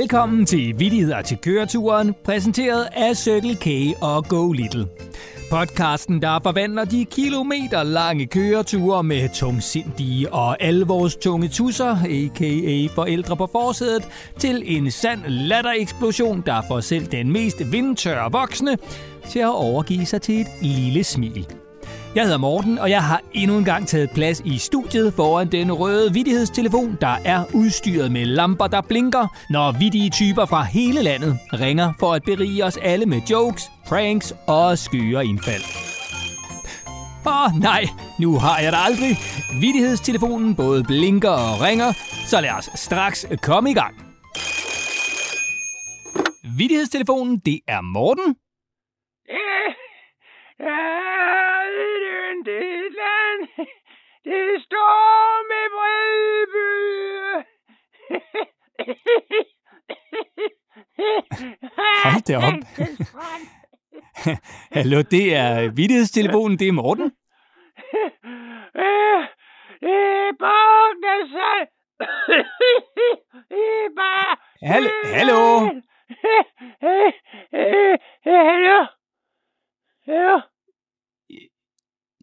Velkommen til Vittigheder til køreturen, præsenteret af Circle K og Go Little. Podcasten, der forvandler de kilometer lange køreture med tungsindige og alvorstunge tusser, a.k.a. forældre på forsædet, til en sand lattereksplosion, der får selv den mest vindtørre voksne til at overgive sig til et lille smil. Jeg hedder Morten, og jeg har endnu en gang taget plads i studiet foran den røde vidighedstelefon, der er udstyret med lamper, der blinker, når vidige typer fra hele landet ringer for at berige os alle med jokes, pranks og skøre indfald. Åh oh, nej, nu har jeg det aldrig. Vidighedstelefonen både blinker og ringer, så lad os straks komme i gang. Vidighedstelefonen, det er Morten det land, det står med bredby. Hold det op. Hallo, det er vidtighedstelefonen, det er Morten. Det er er bare... Hallo? Hallo? Hallo? Hallo?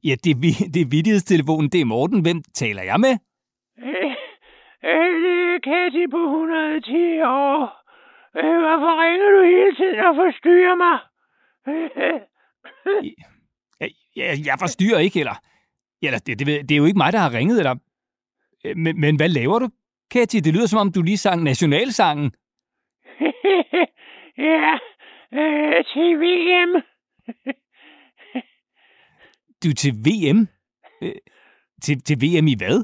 Ja, det, er, det er vidtighedstelefonen, det er Morten. Hvem taler jeg med? Øh, øh, det er Katie på 110 år. Øh, hvorfor ringer du hele tiden og forstyrrer mig? ja, ja, jeg forstyrrer ikke, eller... Eller det, det, det er jo ikke mig, der har ringet, eller... Men, men hvad laver du, Katie? Det lyder, som om du lige sang nationalsangen. ja, øh, til VM. Du til VM? Øh, til, til VM i hvad?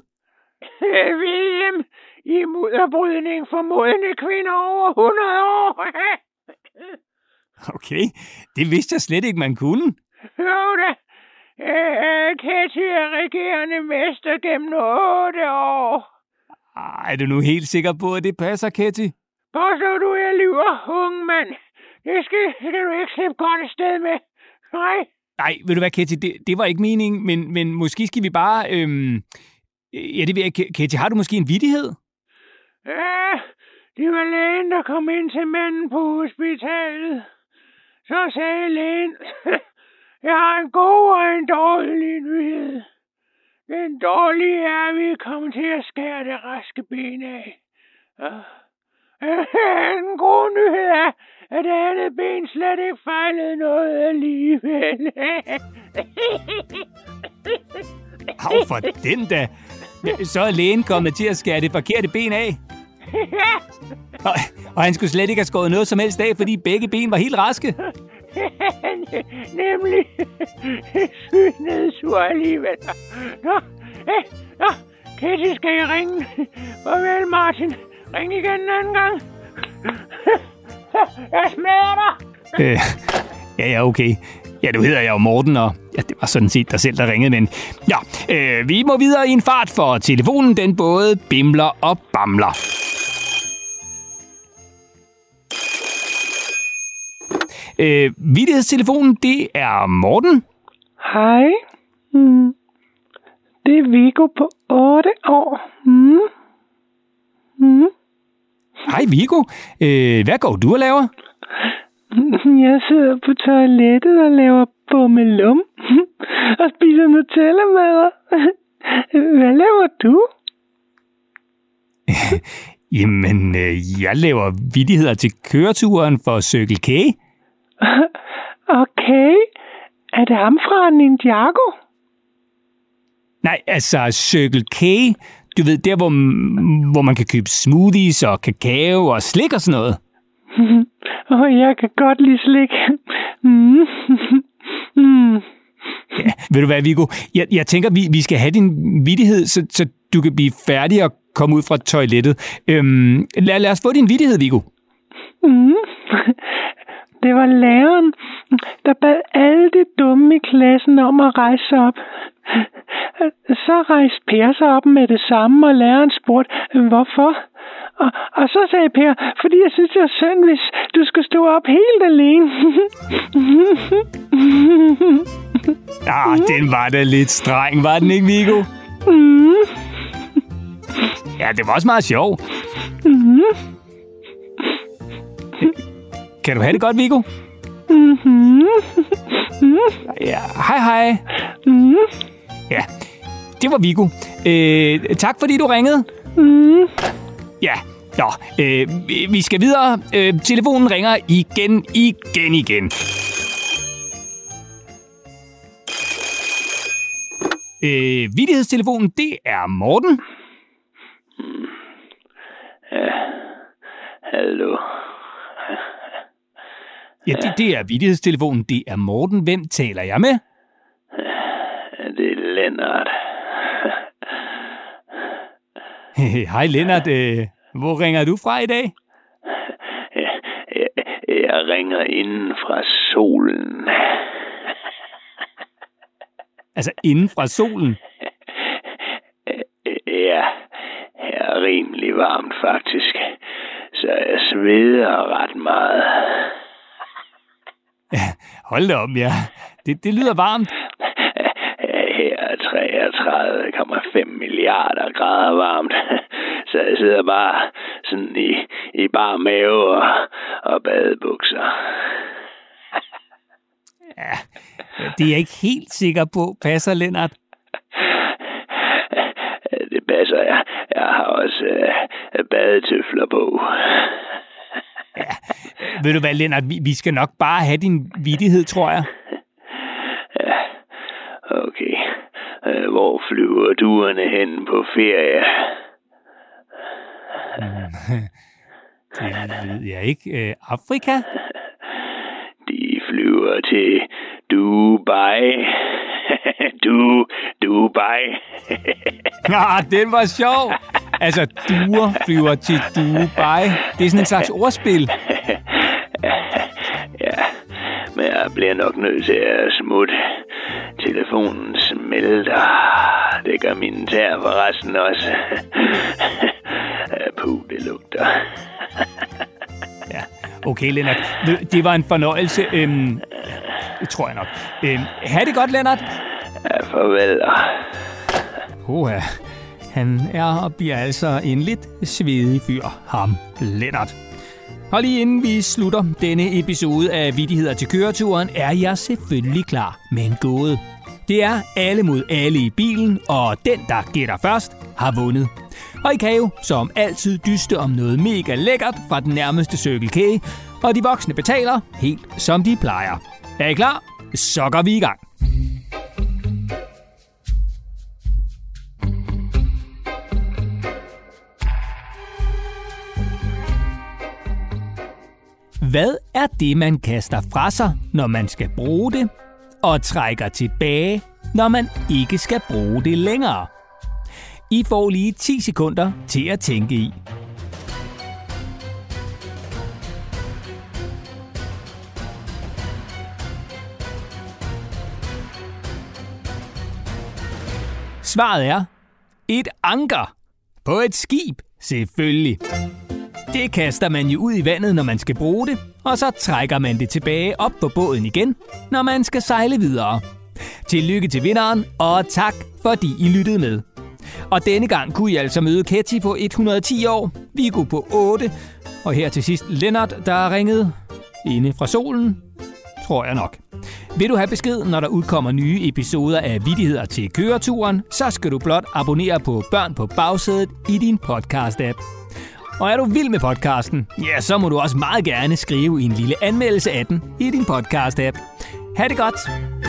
VM i mudderbrydning for modne kvinder over 100 år. okay, det vidste jeg slet ikke, man kunne. Jo da. Øh, Katie er regerende mester gennem 8 år. Ej, er du nu helt sikker på, at det passer, Katie? Påstår du, jeg lyver, unge mand? Det skal, kan du ikke slippe godt afsted med. Nej. Nej, ved du hvad, Ketty, det, det var ikke meningen, men, men måske skal vi bare... Øhm, ja, det ved jeg, Ketty, har du måske en vidighed? Ja, det var lægen, der kom ind til manden på hospitalet. Så sagde lægen, jeg har en god og en dårlig nyhed. Den dårlige er, at vi er kommet til at skære det raske ben af. Ah. Den gode nyhed er, at det andet ben slet ikke fejlede noget alligevel. Hav for den da. Så er lægen kommet til at skære det forkerte ben af. Og, og han skulle slet ikke have skåret noget som helst af, fordi begge ben var helt raske. Nemlig synet sur alligevel. Nå, hey, nå, Kitty skal jeg ringe. Farvel, Martin. Ring igen en anden gang. Jeg smadrer dig. Øh, ja, ja, okay. Ja, du hedder jeg jo Morten, og ja, det var sådan set dig selv, der ringede, men ja, øh, vi må videre i en fart, for telefonen den både bimler og bamler. Øh, Vittighedstelefonen, det er Morten. Hej. Mm. Det er Viggo på 8 år. Mm. Mm. Hej Viggo. Øh, hvad går du og laver? Jeg sidder på toilettet og laver bummelum og spiser Nutella med Hvad laver du? Jamen, øh, jeg laver vidigheder til køreturen for Circle K. Okay. Er det ham fra Ninjago? Nej, altså Circle K du ved, der hvor, hvor man kan købe smoothies og kakao og slik og sådan noget. Åh, oh, jeg kan godt lide slik. Mm. mm. Ja, ved du hvad, Viggo? Jeg, jeg tænker, vi, vi skal have din vidighed, så, så du kan blive færdig og komme ud fra toilettet. Øhm, lad, lad os få din vidighed, Viggo. Mm. Det var læreren, der bad alle de dumme i klassen om at rejse op. Så rejste Per sig op med det samme, og læreren spurgte, hvorfor? Og, og så sagde Per, fordi jeg synes, det er synd, hvis du skulle stå op helt alene. ja, den var da lidt streng, var den ikke, Viggo? Ja, det var også meget sjov. Kan du have det godt, Viggo? Mhm. Ja, hej hej. Mhm. Ja, det var Viggo. Øh, tak fordi du ringede. Mhm. Ja, nå, øh, vi- skal videre. Øh, telefonen ringer igen, igen, igen. Øh, vidighedstelefonen, det er Morten. Hallo. Ja, det, det er vidighedstelefonen, det er Morten. Hvem taler jeg med? Det er Lennart. Hej Lennart, øh, hvor ringer du fra i dag? Jeg, jeg, jeg ringer inden fra solen. Altså inden fra solen. Ja, her er rimelig varmt faktisk. Så jeg sveder ret meget. Hold da op, ja. Det, det lyder varmt. Her er 33,5 milliarder grader varmt. Så jeg sidder bare sådan i, i bar mave og, og badebukser. Det er jeg ikke helt sikker på, passer Lennart. Det passer jeg. Jeg har også øh, badetøfler på. Ved du hvad, Lennart, vi, vi skal nok bare have din vidighed, tror jeg. Okay. Øh, Hvor flyver duerne hen på ferie? Det ved jeg ikke. Øh, Afrika? De flyver til Dubai. du, Dubai. Ah, den var sjov. Altså, duer flyver til Dubai. Det er sådan en slags ordspil. ja, men jeg bliver nok nødt til at smutte. Telefonen smelter. Det gør mine tær forresten også. Puh, det lugter. Ja, okay, Lennart. Det var en fornøjelse. Øhm, det tror jeg nok. Øhm, ha' det godt, Lennart. Ja, farvel. Oha. Han er og bliver altså en lidt svedig fyr, ham Lennart. Og lige inden vi slutter denne episode af Vittigheder til køreturen, er jeg selvfølgelig klar med en gåde. Det er alle mod alle i bilen, og den, der gætter først, har vundet. Og I kan jo, som altid, dyste om noget mega lækkert fra den nærmeste Circle K, og de voksne betaler helt som de plejer. Er I klar? Så går vi i gang. Hvad er det, man kaster fra sig, når man skal bruge det, og trækker tilbage, når man ikke skal bruge det længere? I får lige 10 sekunder til at tænke i. Svaret er et anker på et skib, selvfølgelig. Det kaster man jo ud i vandet, når man skal bruge det, og så trækker man det tilbage op på båden igen, når man skal sejle videre. Tillykke til vinderen, og tak fordi I lyttede med. Og denne gang kunne I altså møde Ketty på 110 år, Vigo på 8, og her til sidst Lennart, der har ringet inde fra solen, tror jeg nok. Vil du have besked, når der udkommer nye episoder af Vidigheder til køreturen, så skal du blot abonnere på Børn på bagsædet i din podcast-app. Og er du vild med podcasten, ja, så må du også meget gerne skrive en lille anmeldelse af den i din podcast-app. Ha' det godt!